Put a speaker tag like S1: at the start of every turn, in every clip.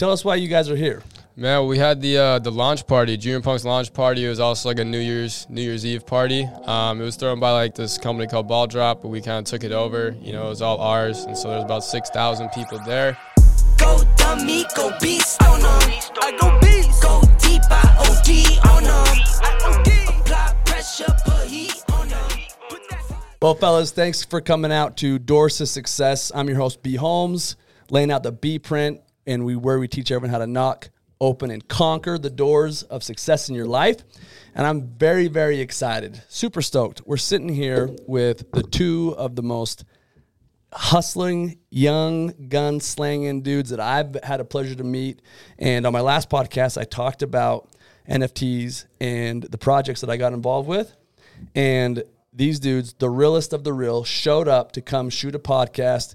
S1: tell us why you guys are here.
S2: Man, we had the uh, the launch party, Junior Punk's launch party. It was also like a New Year's New Year's Eve party. Um, it was thrown by like this company called Ball Drop, but we kind of took it over. You know, it was all ours, and so there's about six thousand people there.
S3: Go dummy, go beast on them. I go beast. Go deep, I OD on them. I Apply pressure, put heat on them. Put that
S1: Well, fellas, thanks for coming out to Doors to Success. I'm your host, B. Holmes, laying out the B print, and we where we teach everyone how to knock, open, and conquer the doors of success in your life. And I'm very, very excited, super stoked. We're sitting here with the two of the most hustling, young, gun slanging dudes that I've had a pleasure to meet. And on my last podcast, I talked about NFTs and the projects that I got involved with. And these dudes, the realest of the real, showed up to come shoot a podcast.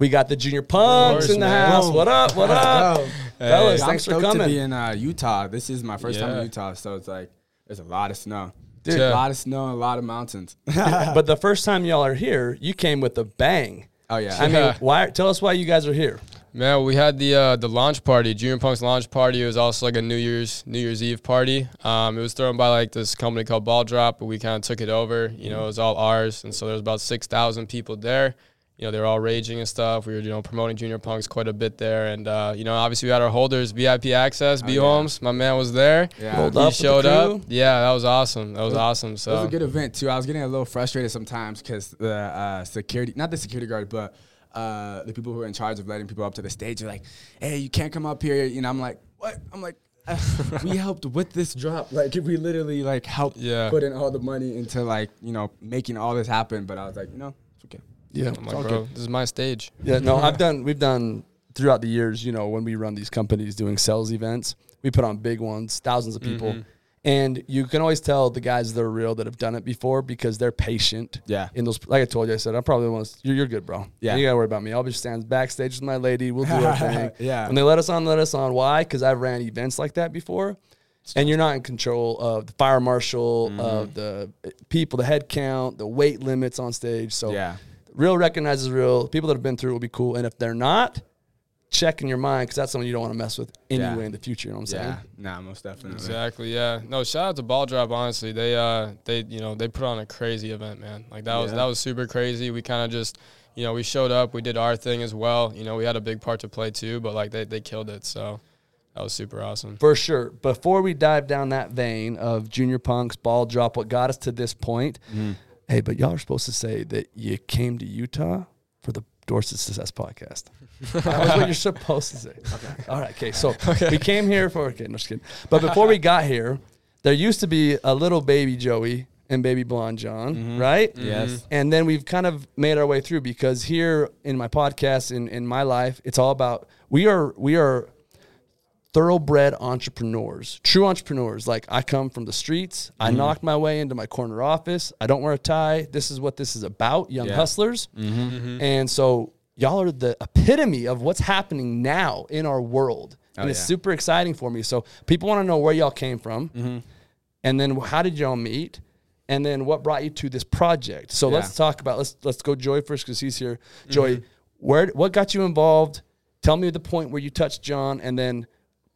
S1: We got the junior punks
S2: course,
S1: in the
S2: man.
S1: house. What up? What up?
S4: Yo.
S1: Fellas,
S4: I'm
S1: thanks for
S4: stoked to be
S1: coming.
S4: in uh, Utah. This is my first time in Utah, so it's like there's a lot of snow.
S1: Dude.
S4: a lot of snow and a lot of mountains.
S1: But the first time y'all are here, you came with a bang.
S4: oh yeah,
S1: I mean, why? Tell us why you guys are here.
S2: Man, we had the uh, the launch party, Junior Punk's launch party. It was also like a New Year's New Year's Eve party. Um, it was thrown by like this company called Ball Drop, but we kind of took it over. You know, it was all ours, and so there was about six thousand people there. You know, they were all raging and stuff. We were you know promoting Junior Punks quite a bit there, and uh, you know, obviously we had our holders VIP access. B
S4: yeah.
S2: Holmes, my man was there.
S4: Yeah.
S1: Rolled
S2: he
S1: up with the
S2: showed up. Yeah, that was awesome. That was awesome.
S4: So it was a good event too. I was getting a little frustrated sometimes because the uh, security, not the security guard, but uh, the people who are in charge of letting people up to the stage are like, "Hey, you can't come up here." You know, I'm like, "What?" I'm like, uh, "We helped with this drop. Like, we literally like helped
S2: Yeah.
S4: put in all the money into like you know making all this happen." But I was like, you know, it's okay.
S1: Yeah,
S2: I'm like, bro, this is my stage.
S1: Yeah, no, I've done. We've done throughout the years. You know, when we run these companies doing sales events, we put on big ones, thousands of people,
S2: Mm-hmm.
S1: and you can always tell the guys that are real that have done it before because they're patient.
S4: Yeah.
S1: In those, like I told you, I said I'm probably the one. that's- You're, you're good, bro.
S4: Yeah.
S1: You gotta worry about me. I'll be stand backstage with my lady. We'll do our thing.
S4: Yeah.
S1: When they let us on, let us on. Why? Because I've ran events like that before. And you're not in control of the fire marshal,
S4: Mm-hmm.
S1: of the people, the head count, the weight limits on stage. So
S4: Yeah.
S1: Real recognizes real. People that have been through it will be cool. And if they're not, check in your mind because that's someone you don't want to mess with anyway
S4: Yeah.
S1: in the future. You know what I'm saying?
S4: Yeah, nah, most definitely.
S2: Exactly. Yeah. No. Shout out to Ball Drop. Honestly, they uh they you know they put on a crazy event, man. Like that was that was super crazy. We kind of just you know we showed up, we did our thing as well. You know we had a big part to play too, but like they they killed it. So that was super awesome.
S1: For sure. Before we dive down that vein of junior punks, ball drop, what got us to this point,
S4: Mm-hmm.
S1: Hey, but y'all are supposed to say that you came to Utah for the Doors to Success podcast. that was what you're supposed to say. Okay. All right. Okay. So we came here for, okay, no, just kidding. But before we got here, there used to be a little baby Joey and baby blonde John, mm-hmm. right? Mm-hmm.
S4: Yes.
S1: And then we've kind of made our way through because here in my podcast, in, in my life, it's all about we are we are thoroughbred entrepreneurs, true entrepreneurs. Like I come from the streets. I knocked my way into my corner office. I don't wear a tie. This is what this is about, young
S4: Yeah.
S1: hustlers.
S2: Mm-hmm.
S1: And so y'all are the epitome of what's happening now in our world. And
S4: Oh,
S1: it's
S4: yeah.
S1: super exciting for me. So people want to know where y'all came from.
S4: Mm-hmm.
S1: And then how did y'all meet? And then what brought you to this project? So let's talk about let's let's go Joey first because he's here.
S4: Mm-hmm.
S1: Joey, where what got you involved? Tell me the point where you touched John, and then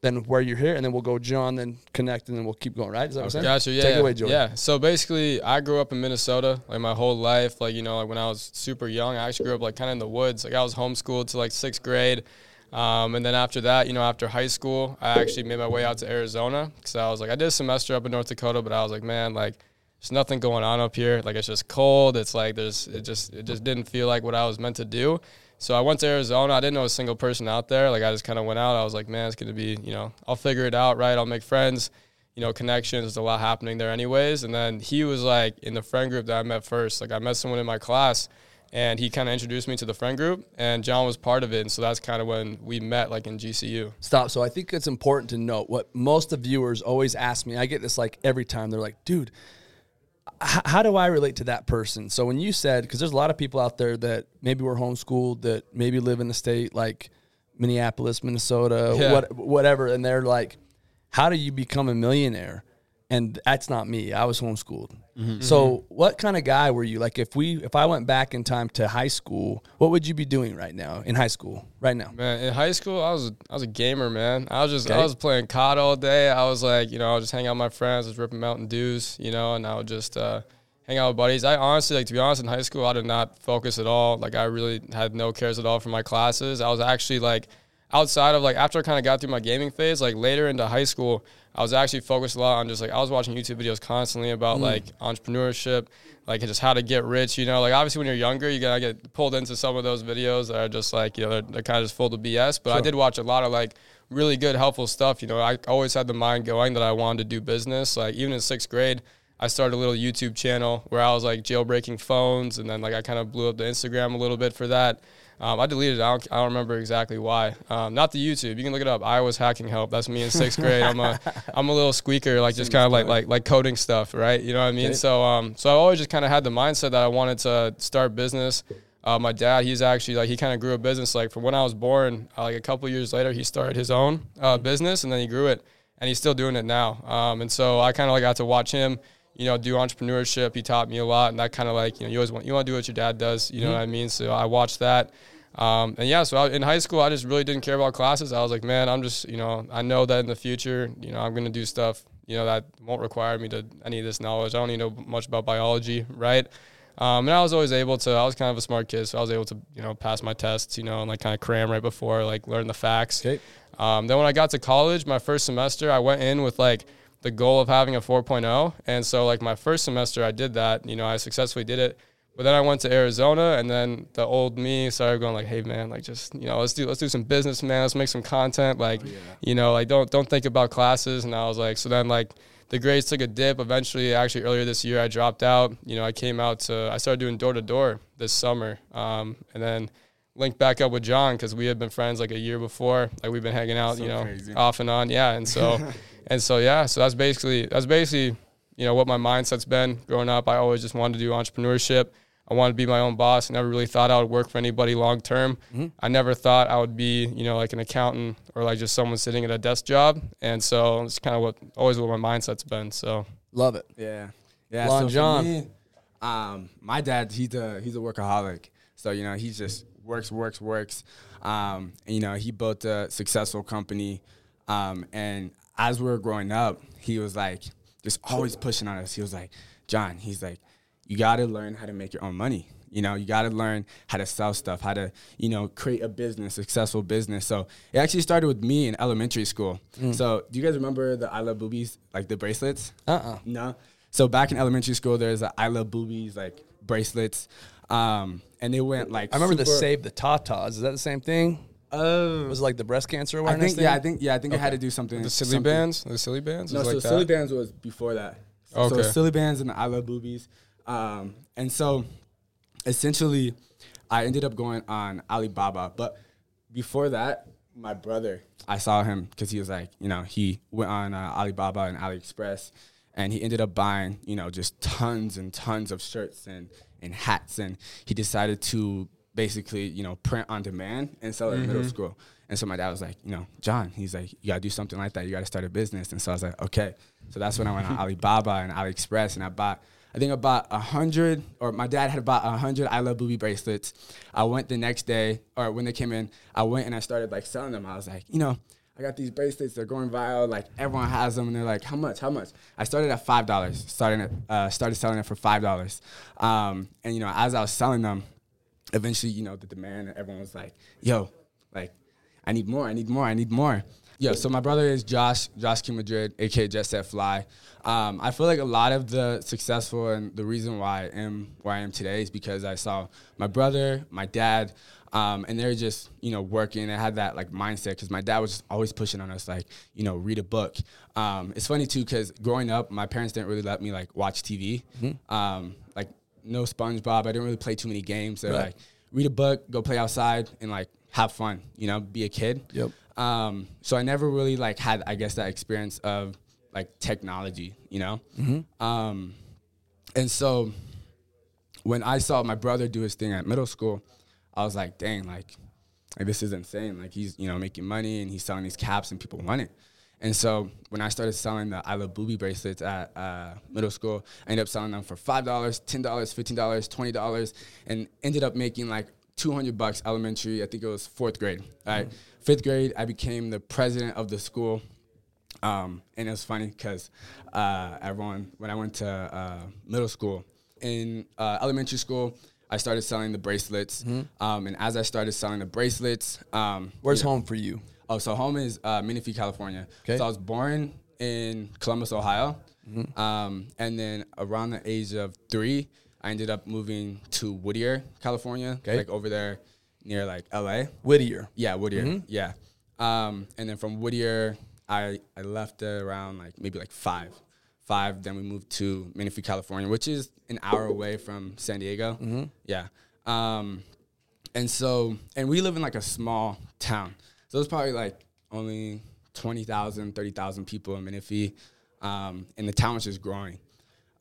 S1: then where you're here, and then we'll go John, then connect, and then we'll keep going. Right? Is that what I'm saying?
S2: Gotcha. Yeah.
S1: Take
S2: yeah.
S1: it away, Joey.
S2: Yeah. So basically, I grew up in Minnesota like my whole life. Like you know, like when I was super young, I actually grew up like kind of in the woods. Like I was homeschooled to like sixth grade. Um, and then after that, you know, after high school, I actually made my way out to Arizona because I was like, I did a semester up in North Dakota, but I was like, man, like, there's nothing going on up here. Like, it's just cold. It's like there's, it just, it just didn't feel like what I was meant to do. So I went to Arizona. I didn't know a single person out there. Like, I just kind of went out. I was like, man, it's gonna be, you know, I'll figure it out, right? I'll make friends. You know, connections. There's a lot happening there, anyways. And then he was like in the friend group that I met first. Like, I met someone in my class and he kind of introduced me to the friend group and john was part of it and so that's kind of when we met like in gcu
S1: Stop. So I think it's important to note what most of viewers always ask me. I get this like every time. They're like, dude, h- how do I relate to that person? So when you said, because there's a lot of people out there that maybe were homeschooled, that maybe live in a state like Minneapolis, Minnesota,
S2: Yeah.
S1: what, whatever, and they're like, how do you become a millionaire? And that's not me. I was homeschooled.
S2: Mm-hmm.
S1: So, what kind of guy were you? Like, if we, if I went back in time to high school, what would you be doing right now in high school? Right now,
S2: Man, in high school, I was I was a gamer, man. I was just
S1: Okay.
S2: I was playing COD all day. I was like, you know, I was just hang out with my friends, just ripping Mountain Dews, you know, and I would just uh, hang out with buddies. I honestly, like to be honest, in high school, I did not focus at all. Like I really had no cares at all for my classes. I was actually like outside of like after I kind of got through my gaming phase, like later into high school, I was actually focused a lot on just like I was watching YouTube videos constantly about mm. like entrepreneurship, like just how to get rich. You know, like obviously when you're younger, you gotta get pulled into some of those videos that are just like you know they're, they're kind of just full of BS. But I did watch a lot of like really good helpful stuff. You know, I always had the mind going that I wanted to do business. Like even in sixth grade. I started a little YouTube channel where I was like jailbreaking phones, and then like I kind of blew up the Instagram a little bit for that. Um, I deleted it. I don't, I don't remember exactly why. Um, not the YouTube. You can look it up. iOS hacking help. That's me in sixth grade. I'm a I'm a little squeaker, like just kind of like like like coding stuff, right? You know what I mean? So um so I always just kind of had the mindset that I wanted to start business. Uh, my dad, he's actually like he kind of grew a business like from when I was born. Uh, like a couple years later, he started his own uh, business, and then he grew it, and he's still doing it now. Um, and so I kind of like got to watch him you know, do entrepreneurship. He taught me a lot, and that kind of like you know, you always want you want to do what your dad does. You know what I mean? So I watched that, um, and yeah. So I, in high school, I just really didn't care about classes. I was like, man, I'm just you know, I know that in the future, you know, I'm gonna do stuff you know that won't require me to any of this knowledge. I don't even know much about biology, right? Um, and I was always able to. I was kind of a smart kid, so I was able to you know pass my tests, you know, and like kind of cram right before, like learn the facts.
S1: Okay.
S2: Um, then when I got to college, my first semester, I went in with like the goal of having a 4.0. And so like my first semester, I did that. You know, I successfully did it. But then I went to Arizona, and then the old me started going like, "Hey man, like just you know, let's do let's do some business, man. Let's make some content. Like, you know, like don't don't think about classes." And I was like, so then like the grades took a dip. Eventually, actually earlier this year, I dropped out. You know, I came out to I started doing door to door this summer, um, and then linked back up with John because we had been friends like a year before. Like we've been hanging out,
S4: So
S2: you know,
S4: crazy.
S2: off and on. Yeah, and so and so yeah, so that's basically that's basically you know what my mindset's been growing up. I always just wanted to do entrepreneurship. I wanted to be my own boss. I never really thought I would work for anybody long term. I never thought I would be, you know, like an accountant or like just someone sitting at a desk job. And so it's kind of what always what my mindset's been. So
S1: love it.
S4: Yeah, yeah.
S1: Lon
S4: so
S1: John.
S4: me, um, my dad, he's a he's a workaholic. So you know, he just works, works, works. Um, and, you know, he built a successful company. Um, and as we were growing up, he was like just always pushing on us. He was like, John, he's like, you got to learn how to make your own money. You know, you got to learn how to sell stuff, how to, you know, create a business, successful business. So it actually started with me in elementary school. So do you guys remember the I Love Boobies, like the bracelets?
S1: Uh-uh.
S4: No. So back in elementary school, there's a I Love Boobies like bracelets, um, and they went like.
S1: I remember the Save the Tatas. Is that the same thing?
S4: Oh, It
S1: Was it like the breast cancer
S4: I
S1: awareness
S4: think
S1: thing?
S4: yeah, I think yeah, I think it had to do something.
S2: the silly
S4: something-
S2: bands, the silly bands,
S4: No,
S2: is
S4: so
S2: like that.
S4: silly bands was before that. Okay. So
S2: Okay.
S4: silly bands and the I Love Boobies, um, and so essentially, I ended up going on Alibaba. But before that, my brother, I saw him because he was like, you know, he went on uh, Alibaba and AliExpress, and he ended up buying, you know, just tons and tons of shirts and and hats, and he decided to basically, you know, print on demand and sell it in middle school. And so my dad was like, you know, John, he's like, you gotta do something like that. You gotta start a business. And so I was like, okay. So that's when I went on Alibaba and AliExpress, and I bought. I think about a hundred, or my dad had about a hundred I Love Booby bracelets. I went the next day, or when they came in, I went and I started like selling them. I was like, you know, I got these bracelets. They're going viral. Like everyone has them, and they're like, how much? How much? I started at five dollars. Starting at uh, started selling it for five dollars. Um, and you know, as I was selling them, eventually, you know, the demand, everyone was like, yo, like, I need more, I need more, I need more. Yeah, so my brother is Josh, Josh King Madrid, aka Jet Set Fly. Um, I feel like a lot of the successful and the reason why I am where I am today is because I saw my brother, my dad, um, and they're just you know working. I had that like mindset because my dad was just always pushing on us like you know read a book. Um, it's funny too because growing up, my parents didn't really let me like watch TV. Um, like no SpongeBob. I didn't really play too many games. They're
S1: Right.
S4: like read a book, go play outside, and like have fun. You know, be a kid.
S1: Yep.
S4: Um, so I never really like had I guess that experience of like technology. You know. Um, and so when I saw my brother do his thing at middle school, I was like, dang, like, like this is insane. Like he's you know making money and he's selling these caps and people want it. And so when I started selling the I Love Booby bracelets at uh, middle school, I ended up selling them for five dollars, ten dollars, fifteen dollars, twenty dollars, and ended up making like two hundred bucks. Elementary, I think it was fourth grade. All right, fifth grade, I became the president of the school. Um, and it was funny because uh, everyone, when I went to uh, middle school, in uh, elementary school, I started selling the bracelets. Um, and as I started selling the bracelets, um,
S1: Where's
S4: you know-
S1: home for you?
S4: Oh, so home is uh, Menifee, California.
S1: Okay.
S4: So I was born in Columbus, Ohio.
S1: Mm-hmm.
S4: Um, and then around the age of three, I ended up moving to Whittier, California.
S1: Okay.
S4: Like over there near like LA.
S1: Whittier.
S4: Yeah, Whittier.
S1: Mm-hmm.
S4: Yeah. Um, and then from Whittier, I, I left around like maybe like five. Five. Then we moved to Menifee, California, which is an hour away from San Diego.
S1: Mm-hmm.
S4: Yeah. Um, and so, and we live in like a small town. So it's probably like only 20,000, 30,000 people in Menifee. Um, and the town was just growing.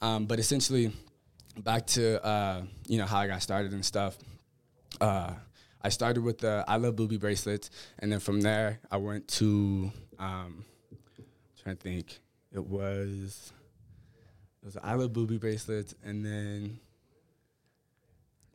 S4: Um, but essentially, back to, uh, you know, how I got started and stuff. Uh, I started with the I Love Booby bracelets. And then from there, I went to, um, trying to think, it was, it was the I Love Booby bracelets. And then,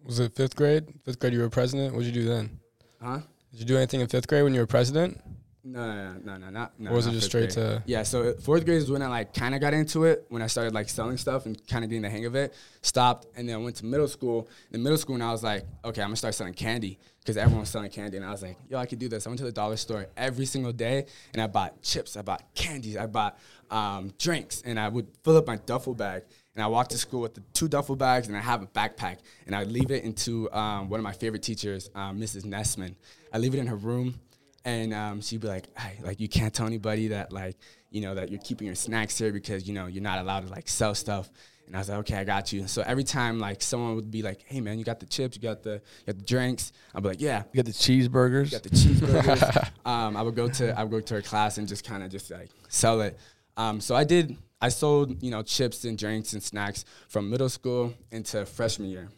S2: Was it fifth grade? Fifth grade, you were president. What did you do then?
S4: huh?
S2: Did you do anything in fifth grade when you were president?
S4: No, no, no, no, not. No,
S2: Or was it just straight
S4: grade.
S2: to-
S4: Yeah, so fourth grade is when I like kind of got into it. When I started like selling stuff and kind of getting the hang of it. Stopped, and then I went to middle school. In middle school, and I was like, okay, I'm gonna start selling candy because everyone was selling candy, and I was like, yo, I could do this. I went to the dollar store every single day, and I bought chips, I bought candies, I bought um, drinks, and I would fill up my duffel bag. And I walk to school with the two duffel bags, and I have a backpack, and I leave it into um, one of my favorite teachers, um, Mrs. Nessman. I leave it in her room, and um, she'd be like, hey, like you can't tell anybody that like you know that you're keeping your snacks here because you know you're not allowed to like sell stuff. And I was like, okay, I got you. So every time like someone would be like, hey man, you got the chips, you got the you got the drinks. I'd be like, yeah,
S1: You got the cheeseburgers.
S4: got the cheeseburgers. um, I would go to I would go to her class and just kind of just like sell it. Um, so I did. I sold you know chips and drinks and snacks from middle school into freshman year,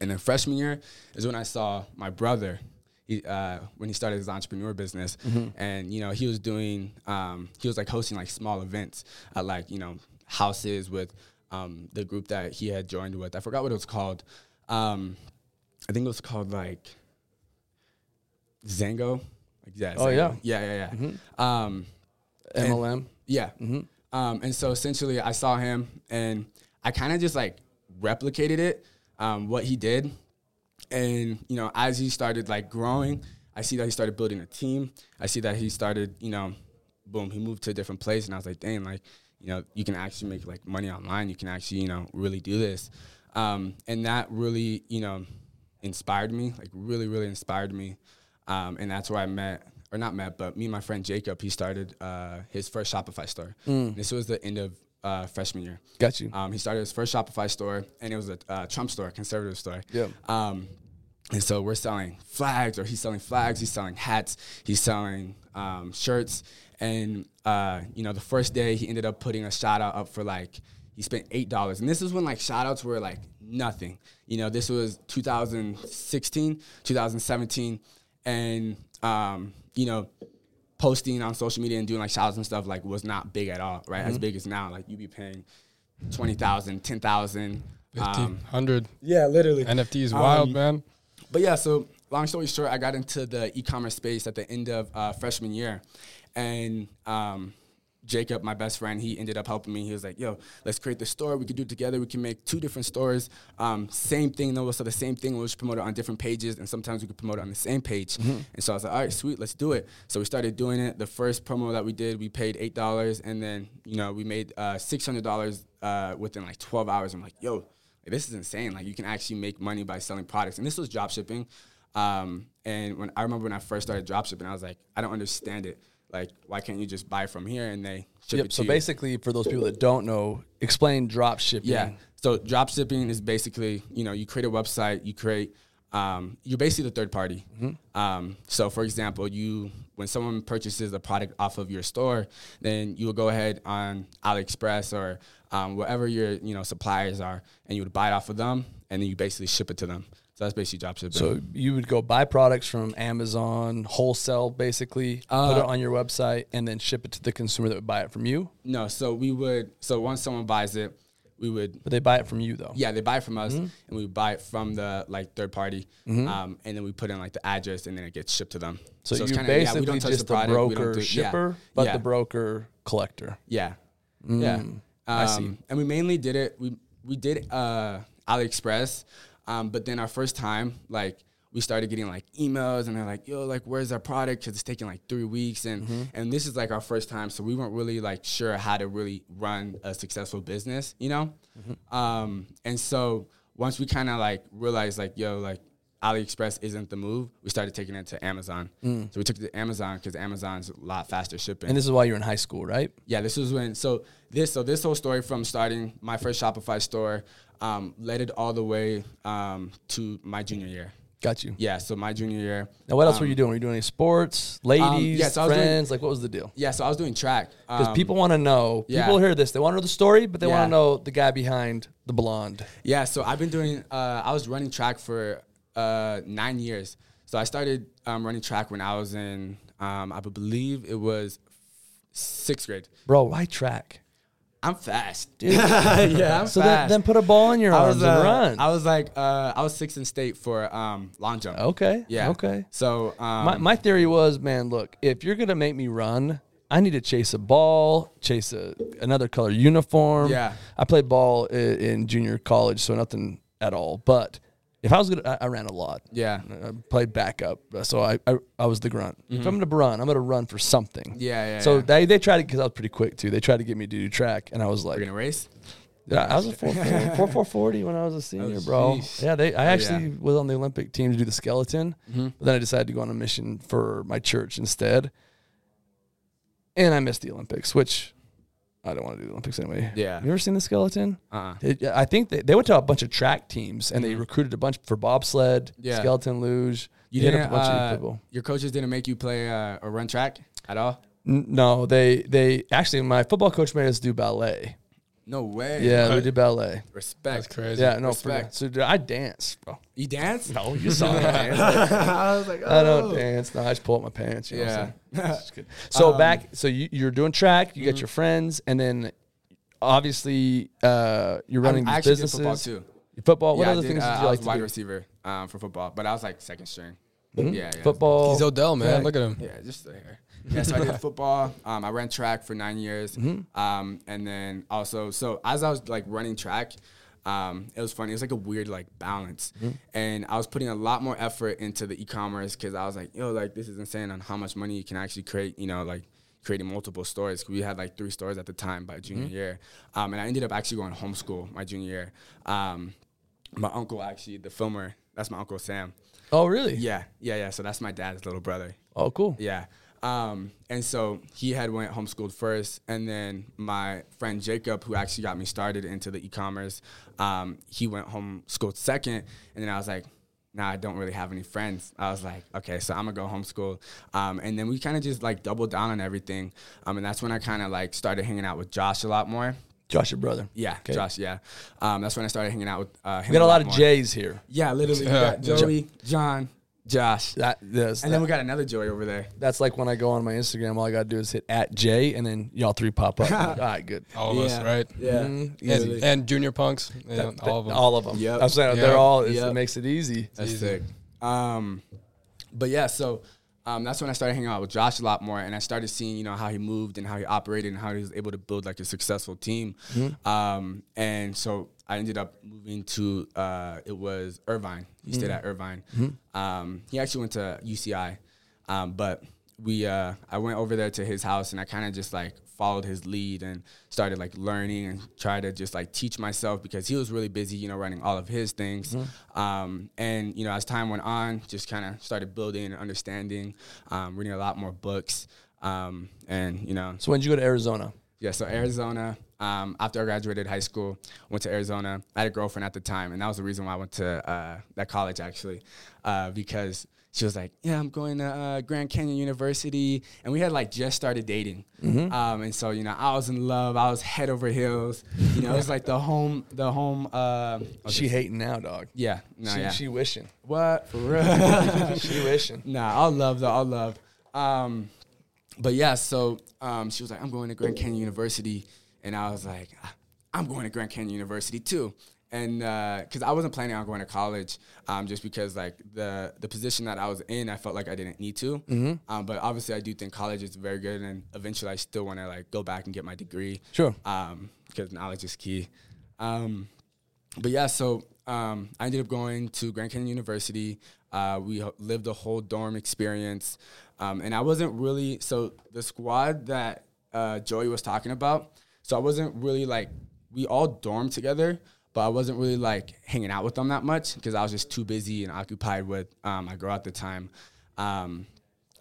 S4: and then freshman year is when I saw my brother. He, uh, when he started his entrepreneur business, and you know he was doing, um, he was like hosting like small events at like you know houses with um, the group that he had joined with. I forgot what it was called. Um, I think it was called like Zango. Like, yeah,
S1: Oh,
S4: Zango.
S1: yeah.
S4: yeah, yeah, yeah. Um, and-
S1: MLM.
S4: yeah. Um, and so essentially, I saw him, and I kind of just like replicated it, um, what he did, and you know, as he started like growing, I see that he started building a team. I see that he started, you know, boom, he moved to a different place, and I was like, dang, like, you know, you can actually make like money online. You can actually, you know, really do this, um, and that really, you know, inspired me. Like, really, really inspired me, um, and that's where I met. Or not Matt, but me and my friend Jacob, he started uh, his first Shopify store. This was the end of uh, freshman year.
S1: Got you.
S4: Um, he started his first Shopify store, and it was a uh, Trump store, conservative store.
S1: Yep.
S4: Um, and so we're selling flags, or he's selling flags. He's selling hats. He's selling um, shirts. And uh, you know, the first day he ended up putting a shout out up for like he spent eight dollars, and this is when like shout outs were like nothing. You know, this was 2016, 2017, and um, you know, posting on social media and doing like shout outs and stuff like was not big at all, right? As big as now. Like you be paying 20,000, 10,000.
S2: 50,
S4: Um,
S2: 100.
S4: yeah, literally.
S2: NFT is wild,
S4: Um,
S2: man.
S4: But yeah, so long story short, I got into the e-commerce space at the end of uh, freshman year, and um, Jacob, my best friend, he ended up helping me. He was like, "Yo, let's create the store. We could do it together. We can make two different stores. Um, same thing though. So the same thing. We'll just promote it on different pages, and sometimes we could promote it on the same page." And so I was like, "All right, sweet, let's do it." So we started doing it. The first promo that we did, we paid eight dollars, and then you know we made uh, six hundred dollars uh, within like twelve hours. I'm like, "Yo." Like, this is insane. Like you can actually make money by selling products. And this was drop shipping. Um, and when I remember when I first started drop shipping, I was like, I don't understand it. Like, why can't you just buy from here and they ship
S1: Yep.
S4: it to
S1: So
S4: you?
S1: So basically, for those people that don't know, explain drop shipping.
S4: Yeah. So drop shipping is basically, you know, you create a website, you create, um, you're basically the third party. Um, so for example, you when someone purchases a product off of your store, then you will go ahead on AliExpress or um, wherever your you know suppliers are, and you would buy it off of them, and then you basically ship it to them. So that's basically drop shipping.
S1: So you would go buy products from Amazon, wholesale, basically, put
S4: Uh,
S1: it on your website, and then ship it to the consumer that would buy it from you.
S4: no, so we would. So once someone buys it, we would.
S1: But they buy it from you though.
S4: Yeah, they buy it from us,
S1: Mm-hmm.
S4: and we buy it from the like third party, um, and then we put in like the address, and then it gets shipped to them.
S1: So,
S4: it's
S1: you're
S4: kinda- yeah, we
S1: basically
S4: don't touch
S1: just
S4: the product,
S1: broker
S4: do- yeah.
S1: shipper, but
S4: yeah.
S1: the broker collector.
S4: Yeah. Yeah. Um,
S1: Mm. I see.
S4: And we mainly did it. We we did uh, AliExpress, um, but then our first time, like we started getting like emails, and they're like, "Yo, like, where's our product?" Because it's taking like three weeks, and
S1: Mm-hmm.
S4: and this is like our first time, so we weren't really like sure how to really run a successful business, you know.
S1: Mm-hmm.
S4: Um, and so once we kind of like realized, like, yo, like. AliExpress isn't the move. We started taking it to Amazon. So we took it to Amazon because Amazon's a lot faster shipping.
S1: Mm. And this is why you're in high school, right?
S4: Yeah, this was when so this so this whole story from starting my first Shopify store um, led it all the way um, to my junior year.
S1: Got you.
S4: Yeah, so my junior year.
S1: Now, what else were
S4: um,
S1: you doing? Were you doing any sports, ladies,
S4: yeah, so was doing-
S1: friends? like, what was the deal?
S4: Yeah, so I was doing track
S1: Because
S4: Um,
S1: people want to know.
S4: yeah.
S1: People hear this. They want to know the story, but they want to know the guy behind the blonde.
S4: Yeah, so I've been doing. Uh, I was running track for uh, nine years. So I started um, running track when I was in, um, I believe it was sixth grade.
S1: Bro, why track?
S4: I'm fast,
S1: Dude.
S4: yeah, I'm
S1: So then,
S4: fast.
S1: then put a ball in your
S4: I
S1: arms
S4: was,
S1: and
S4: uh,
S1: run.
S4: I was like, uh, I was sixth in state for um, long jump.
S1: okay.
S4: Yeah.
S1: Okay.
S4: So um,
S1: My, my theory was, man, look, if you're gonna make me run, I need to chase a ball, chase a another color uniform.
S4: Yeah.
S1: I played ball in, in junior college, so nothing at all. But if I was gonna, I, I ran a lot.
S4: Yeah.
S1: I played backup, so I I, I was the grunt. If I'm gonna run, I'm gonna run for something.
S4: Mm-hmm. Yeah, yeah,
S1: So
S4: yeah.
S1: they they tried to because I was pretty quick too. They tried to get me to do track, and I was like,
S4: We're gonna race.
S1: yeah, I was a four four four forty when I was a senior, bro.
S4: jeez.
S1: Yeah, they. I actually
S4: yeah.
S1: was on the Olympic team to do the skeleton,
S4: Mm-hmm.
S1: but then I decided to go on a mission for my church instead, and I missed the Olympics, which I don't want to do the Olympics anyway.
S4: Yeah.
S1: you ever seen the skeleton?
S4: Uh-uh.
S1: It, I think they, they went to a bunch of track teams and they recruited a bunch for bobsled,
S4: Mm-hmm. Yeah.
S1: skeleton luge.
S4: You
S1: They
S4: didn't.
S1: a bunch
S4: uh,
S1: of people.
S4: your coaches didn't make you play uh, or run track at all.
S1: N- No, they they actually my football coach made us do ballet.
S4: No way.
S1: Yeah, we
S2: What?
S1: did ballet.
S4: Respect.
S2: That's crazy.
S1: Yeah, no, for,
S4: Respect.
S1: so dude, I dance, bro.
S4: You dance?
S1: No, you saw me dance.
S4: I was like,
S1: I don't
S4: oh.
S1: dance. No, I just pull up my pants. You know
S4: Yeah.
S1: what I'm saying? Just kidding. So
S4: Um,
S1: back, so you, you're doing track. You
S4: Mm-hmm.
S1: got your friends, and then obviously uh, you're running
S4: I
S1: these
S4: actually did
S1: businesses.
S4: football too.
S1: Football. What
S4: yeah,
S1: other
S4: I did,
S1: things
S4: uh,
S1: did
S4: I
S1: you like
S4: was
S1: to
S4: wide
S1: do?
S4: receiver um, for football, but I was like second string.
S1: Mhm.
S4: Yeah, yeah.
S1: Football.
S2: He's Odell, man.
S1: track.
S2: Look at him.
S4: Yeah, just the hair. Yeah, so I did football. Um, I ran track for nine years.
S1: Mm-hmm.
S4: Um, and then also, so as I was like running track, um, it was funny. It was like a weird like balance,
S1: Mm-hmm.
S4: and I was putting a lot more effort into the e-commerce because I was like, yo, like this is insane on how much money you can actually create. You know, like creating multiple stores. We had like three stores at the time by junior
S1: Mm-hmm.
S4: year, um, and I ended up actually going homeschool my junior year. Um, my uncle actually, the filmer, that's my uncle Sam.
S1: Oh, really?
S4: Yeah, yeah, yeah. So that's my dad's little brother.
S1: Oh, cool.
S4: Yeah. Um, and so he had went homeschooled first, and then my friend Jacob, who actually got me started into the e-commerce, um, he went homeschooled second, and then I was like, nah, I don't really have any friends. I was like, okay, so I'm gonna go homeschool. Um, and then we kind of just like doubled down on everything. Um, and that's when I kind of like started hanging out with Josh a lot more.
S1: Josh, your brother.
S4: Yeah,
S1: Okay.
S4: Josh. Yeah. Um, that's when I started hanging out with uh, him.
S1: We got a lot of
S4: more.
S1: J's here.
S4: Yeah, literally. We got Joey, John, Josh,
S1: That yes.
S4: and then we got another Joey over there.
S1: that's like when I go on my Instagram, all I gotta do is hit at J, and then y'all three pop up. all right, good.
S2: All of us, right?
S4: Yeah.
S1: Mhm.
S2: And, and junior punks, yeah, all of them.
S1: All of them.
S4: Yep.
S1: I'm saying they're all. It's, It makes it easy.
S4: That's
S2: easy.
S4: sick. Um, but yeah, so um, that's when I started hanging out with Josh a lot more, and I started seeing, you know, how he moved and how he operated and how he was able to build like a successful team. Um, and so I ended up moving to uh, it was Irvine. He stayed at Irvine. Um, he actually went to UCI, um, but we uh, I went over there to his house and I kind of just like followed his lead and started like learning and tried to just like teach myself because he was really busy, you know, running all of his things. Um, and you know, as time went on, just kind of started building and understanding, um, reading a lot more books, um, and you know,
S1: So when did you go to Arizona?
S4: yeah, so Arizona. Um, after I graduated high school, went to Arizona. I had a girlfriend at the time, and that was the reason why I went to uh, that college actually, uh, because she was like, "Yeah, I'm going to uh, Grand Canyon University," and we had like just started dating.
S1: Mm-hmm.
S4: Um, and so you know, I was in love. I was head over heels. You know, it was like the home, the home. Uh,
S1: She hating now, dog.
S4: yeah, no,
S1: she,
S4: yeah.
S1: she wishing.
S4: what for real?
S1: She wishing.
S4: Nah, all love though, all love. Um, but yeah, so um, she was like, "I'm going to Grand Canyon University," and I was like, "Ah, "I'm going to Grand Canyon University too." And because I wasn't planning on going to college, um, just because like the the position that I was in, I felt like I didn't need to. Um, but obviously, I do think college is very good, and eventually, I still want to like go back and get my degree.
S1: Sure.
S4: Um, because knowledge is key. Um, but yeah, so um, I ended up going to Grand Canyon University. Uh, we lived a whole dorm experience, um, and I wasn't really so the squad that uh, Joey was talking about. So I wasn't really like we all dormed together, but I wasn't really like hanging out with them that much because I was just too busy and occupied with um, my girl at the time. Um,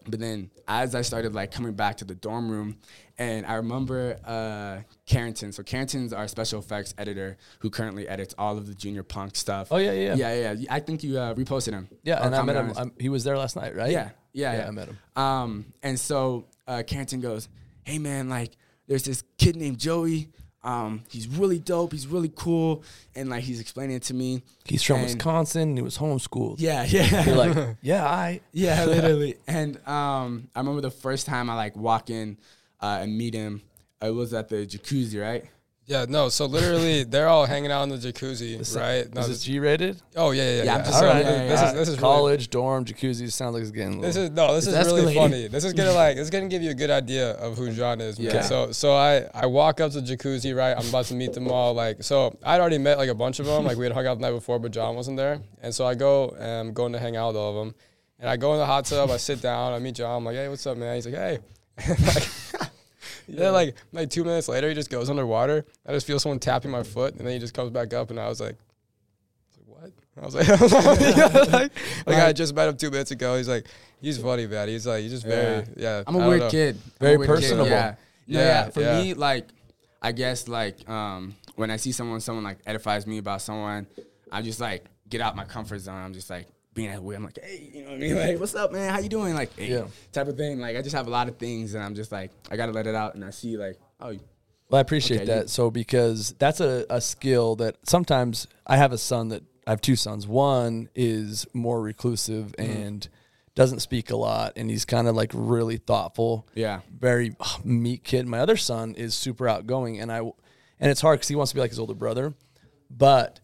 S4: but then as I started like coming back to the dorm room, and I remember uh, Carrington. So Carrington's our special effects editor who currently edits all of the Junior Punk stuff.
S1: Oh, yeah, yeah,
S4: yeah, yeah. yeah. I think you uh, reposted him.
S1: Yeah, and I met him. I'm, he was there last night, right?
S4: yeah, yeah, yeah,
S1: I met him.
S4: Um, and so uh, Carrington goes, "Hey man, like, there's this kid named Joey. Um, he's really dope. He's really cool, and like he's explaining it to me.
S1: He's from
S4: And-
S1: Wisconsin. And he was homeschooled.
S4: Yeah, yeah.
S1: You're like, yeah, I.
S4: Yeah, literally. and um, I remember the first time I like walk in uh, and meet him. It was at the jacuzzi, right?
S2: Yeah, no. So literally, they're all hanging out in the jacuzzi, right? No,
S1: Is
S2: this-
S1: this G rated?
S2: oh yeah, yeah,
S4: Yeah,
S2: yeah.
S4: I'm just
S2: So
S4: saying,
S2: this
S4: yeah, yeah,
S2: is this is really,
S1: college dorm jacuzzi. Sounds like it's getting.
S2: This
S1: little-
S2: is no, this
S4: It's
S2: is really funny. This is gonna like it's gonna give you a good idea of who John is, man.
S4: Yeah.
S2: So so I I walk up to the jacuzzi, right? I'm about to meet them all. Like so I'd already met like a bunch of them. Like we had hung out the night before, but John wasn't there. And so I go um, and I'm going to hang out with all of them. And I go in the hot tub, I sit down, I meet John, I'm like, hey, what's up, man? He's like, hey. And, like, then like like two minutes later he just goes underwater. I just feel someone tapping my foot and then he just comes back up and I was like, what? I was like, like, like I just met him two minutes ago. He's like, he's funny, man. He's like, he's just very, yeah.
S4: I'm a weird
S2: know.
S4: kid.
S1: Very
S4: weird kid,
S1: personable.
S4: Yeah. No,
S2: Yeah,
S4: yeah. For
S2: yeah.
S4: me, like, I guess like um, when I see someone, someone like edifies me about someone, I just like get out my comfort zone. I'm just like being that way. I'm like, hey, you know what I mean? Like, what's up, man? How you doing? Like, hey,
S1: Yeah.
S4: type of thing. Like, I just have a lot of things, and I'm just like, I gotta let it out. And I see like, oh,
S1: Well, I appreciate
S4: Okay,
S1: that.
S4: you-
S1: so because that's a, a skill that sometimes I have a son that I have two sons. One is more reclusive
S4: Mm-hmm.
S1: and doesn't speak a lot, and he's kind of like really thoughtful.
S4: Yeah.
S1: very oh, meek kid. My other son is super outgoing, and I and it's hard because he wants to be like his older brother. But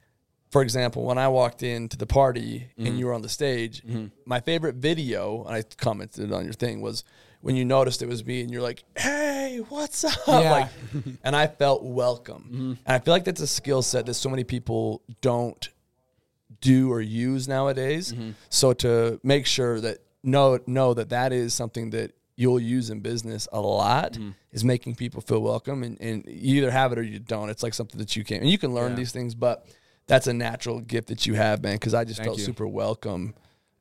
S1: for example, when I walked into the party
S4: Mm-hmm.
S1: and you were on the stage, my favorite video, and I commented on your thing, was when you noticed it was me and you're like, "Hey, what's up?"
S4: Yeah.
S1: Like, and I felt welcome.
S4: Mm-hmm.
S1: And I feel like that's a skill set that so many people don't do or use nowadays.
S4: Mm-hmm.
S1: So to make sure that know know that that is something that you'll use in business a lot
S4: Mm-hmm.
S1: is making people feel welcome and, and you either have it or you don't. It's like something that you can and you can learn
S4: Yeah.
S1: these things, but that's a natural gift that you have, man. Because I just
S4: Thank
S1: felt
S4: you.
S1: super welcome,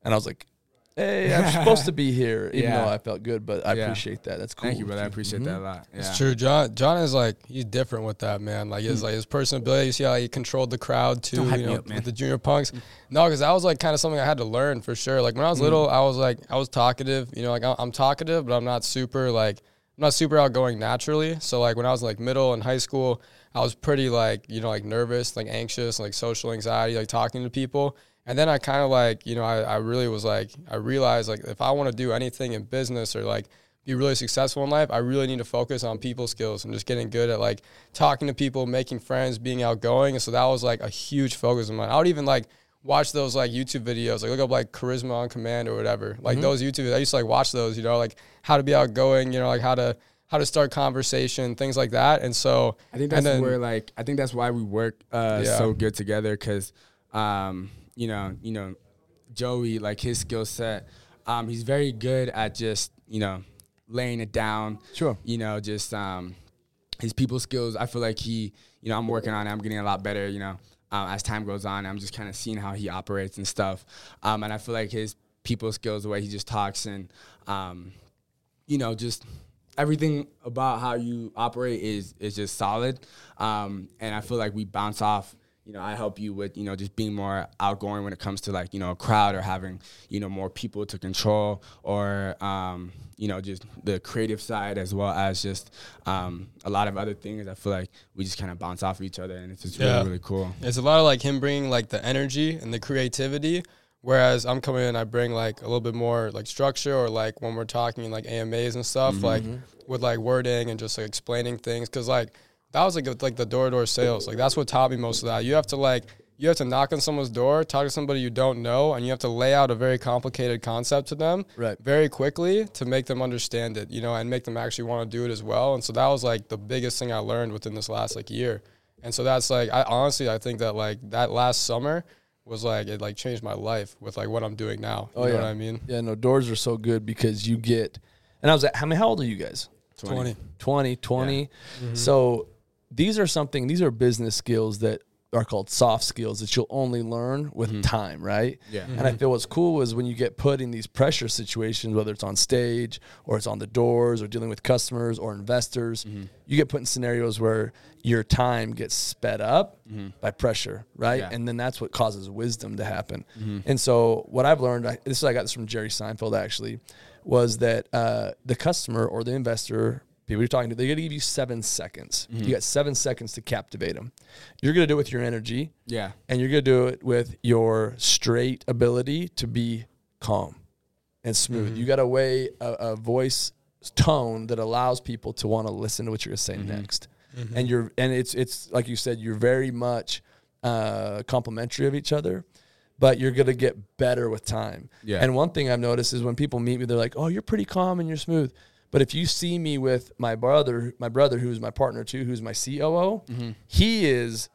S1: and I was like, "Hey, I'm supposed to be here," even
S4: Yeah.
S1: though I felt good. But I
S4: Yeah.
S1: appreciate that. That's cool.
S4: thank you, brother. I appreciate mm-hmm. that a lot. Yeah.
S2: It's true. John John is like he's different with that man. Like his hmm. like his personality. You see how he controlled the crowd too.
S4: Don't hype
S2: you know,
S4: up, man.
S2: with the junior punks. No, because that was like kind of something I had to learn for sure. Like when I was hmm. little, I was like I was talkative. You know, like I'm talkative, but I'm not super like I'm not super outgoing naturally. So like when I was like middle and high school, I was pretty like you know like nervous, like anxious, like social anxiety, like talking to people. And then I kind of like you know I, I really was like I realized like if I want to do anything in business or like be really successful in life, I really need to focus on people skills and just getting good at like talking to people, making friends, being outgoing. And so that was like a huge focus of mine. I would even like watch those like YouTube videos, like look up like charisma on command or whatever. Like mm-hmm. those YouTube, I used to like watch those, you know, like how to be outgoing, you know, like how to how to start conversation, things like that. And so
S4: I think that's
S2: then-
S4: where like I think that's why we work uh,
S2: Yeah.
S4: so good together because um, you know you know Joey like his skill set um, he's very good at just you know laying it down
S1: Sure.
S4: you know just um, his people skills I feel like he you know I'm working on it I'm getting a lot better you know um, as time goes on I'm just kind of seeing how he operates and stuff um, and I feel like his people skills the way he just talks and um, you know, just everything about how you operate is is just solid. Um, and I feel like we bounce off, you know, I help you with, you know, just being more outgoing when it comes to like, you know, a crowd or having, you know, more people to control or, um, you know, just the creative side as well as just um, a lot of other things. I feel like we just kind of bounce off of each other and it's just
S2: Yeah.
S4: really, really cool.
S2: It's a lot of like him bringing like the energy and the creativity, whereas I'm coming in, I bring like a little bit more like structure or like when we're talking in like AMAs and stuff, mm-hmm, like mm-hmm. with like wording and just like explaining things, because like that was like like the door to door sales, like that's what taught me most of that. You have to like you have to knock on someone's door, talk to somebody you don't know, and you have to lay out a very complicated concept to them
S1: Right.
S2: very quickly to make them understand it, you know, and make them actually want to do it as well. And so that was like the biggest thing I learned within this last like year. And so that's like I honestly I think that like that last summer was like it like changed my life with like what I'm doing now. You
S1: Oh
S2: know
S1: yeah,
S2: what I mean?
S1: Yeah, no, doors are so good because you get. And I was at how many? How old are you guys?
S2: 20.
S1: 20, 20.
S2: Mm-hmm.
S1: So these are something, these are business skills that are called soft skills that you'll only learn with
S2: Mm-hmm.
S1: time, right?
S4: Yeah.
S1: And I feel what's cool is when you get put in these pressure situations, whether it's on stage or it's on the doors or dealing with customers or investors,
S2: Mm-hmm.
S1: you get put in scenarios where your time gets sped up by pressure, right?
S4: Yeah.
S1: And then that's what causes wisdom to happen. And so what I've learned, I, this is I got this from Jerry Seinfeld actually, was that uh, the customer or the investor, people you're talking to, they're going to give you seven seconds. You mm-hmm. got seven seconds to captivate them. You're going to do it with your energy,
S4: Yeah.
S1: and you're going to do it with your straight ability to be calm and smooth. Mm-hmm. You got a way, a, a voice tone that allows people to want to listen to what you're going to say mm-hmm. next. And you're, and it's, it's like you said, you're very much uh, complimentary of each other, but you're going to get better with time.
S4: Yeah.
S1: And one thing I've noticed is when people meet me, they're like, "Oh, you're pretty calm and you're smooth." But if you see me with my brother, my brother who's my partner too, who's my COO, mm-hmm. he is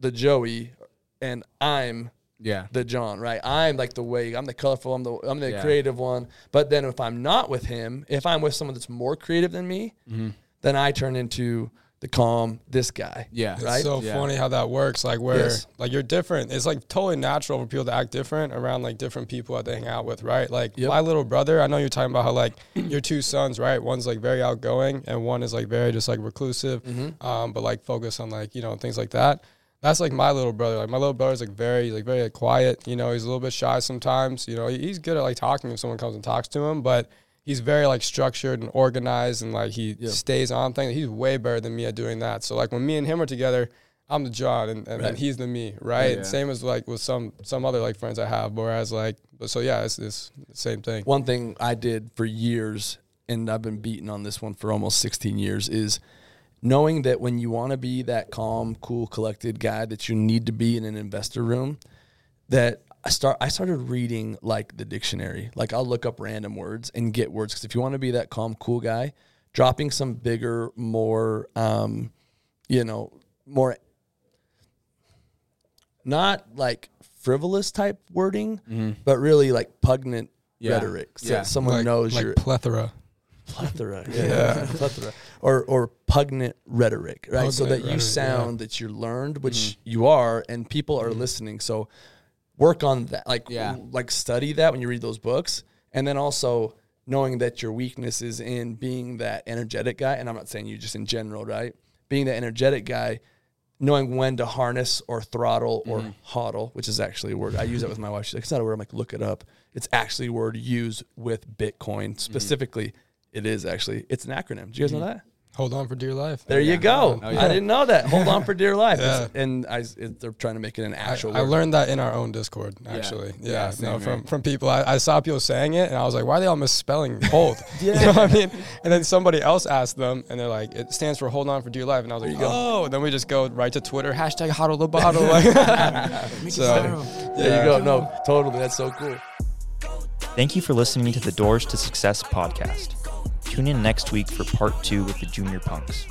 S1: the Joey, and I'm
S4: Yeah.
S1: the John, right? I'm like the way I'm the colorful, I'm the I'm the
S4: Yeah.
S1: creative one. But then if I'm not with him, if I'm with someone that's more creative than me, mm-hmm. then I turn into the calm, this guy.
S4: Yeah.
S2: It's
S1: Right?
S2: so
S4: Yeah.
S2: funny how that works. Like where
S1: Yes.
S2: like you're different. It's like totally natural for people to act different around like different people that they hang out with, right? Like
S1: Yep.
S2: my little brother, I know you're talking about how like your two sons, right? One's like very outgoing and one is like very just like reclusive,
S1: Mm-hmm.
S2: um, but like focus on like, you know, things like that. That's like my little brother. Like my little brother's like very like very like, quiet. You know, he's a little bit shy sometimes. You know, he's good at like talking if someone comes and talks to him, but he's very like structured and organized and like he stays on things. He's way better than me at doing that. So like when me and him are together, I'm the John and, and,
S1: Right.
S2: and he's the me, right?
S4: Yeah.
S2: Same as like with some some other like friends I have. Whereas like so yeah, it's it's the same thing.
S1: One thing I did for years, and I've been beaten on this one for almost 16 years, is knowing that when you want to be that calm, cool, collected guy that you need to be in an investor room, that I start I started reading like the dictionary. Like I'll look up random words and get words because if you want to be that calm, cool guy, dropping some bigger, more, um, you know, more not like frivolous type wording, mm-hmm. but really like pugnant
S4: Yeah.
S1: rhetoric. So
S4: Yeah.
S1: someone
S2: like,
S1: knows
S2: like
S1: your
S2: plethora.
S1: plethora, yeah, plethora, or or pugnant rhetoric, right? so that
S2: Pugnant
S1: you
S2: rhetoric,
S1: sound that you're learned, which mm-hmm. you are, and people are mm-hmm. listening. So work on that, like
S4: Yeah.
S1: like study that when you read those books, and then also knowing that your weakness is in being that energetic guy. And I'm not saying you just in general, right? Being that energetic guy. Knowing when to harness or throttle or mm-hmm. hodl, which is actually a word I use that with my wife. She's like, "It's not a word." I'm like, "Look it up." It's actually a word used with Bitcoin mm-hmm. specifically. It is actually. It's an acronym. Do you guys know mm-hmm. that?
S2: Hold on for dear life.
S1: There you go.
S4: Oh, yeah.
S1: I didn't know that. Hold on for dear life.
S2: Yeah.
S1: It's- and I, it, they're trying to make it an actual.
S2: I
S1: word.
S2: learned that in our own Discord, actually.
S4: Yeah,
S2: Yeah,
S4: same
S2: no,
S4: here.
S2: from from people. I, I saw people saying it, and I was like, "Why are they all misspelling hold?" You know what I mean? And then somebody else asked them, and they're like, "It stands for hold on for dear life." And I was like, "Oh!" And then we just go right to Twitter hashtag hodl the bottle. Like, so
S1: There you go. No, totally. That's so cool.
S5: Thank you for listening to the Doors to Success podcast. Tune in next week for part two with the Junior Punks.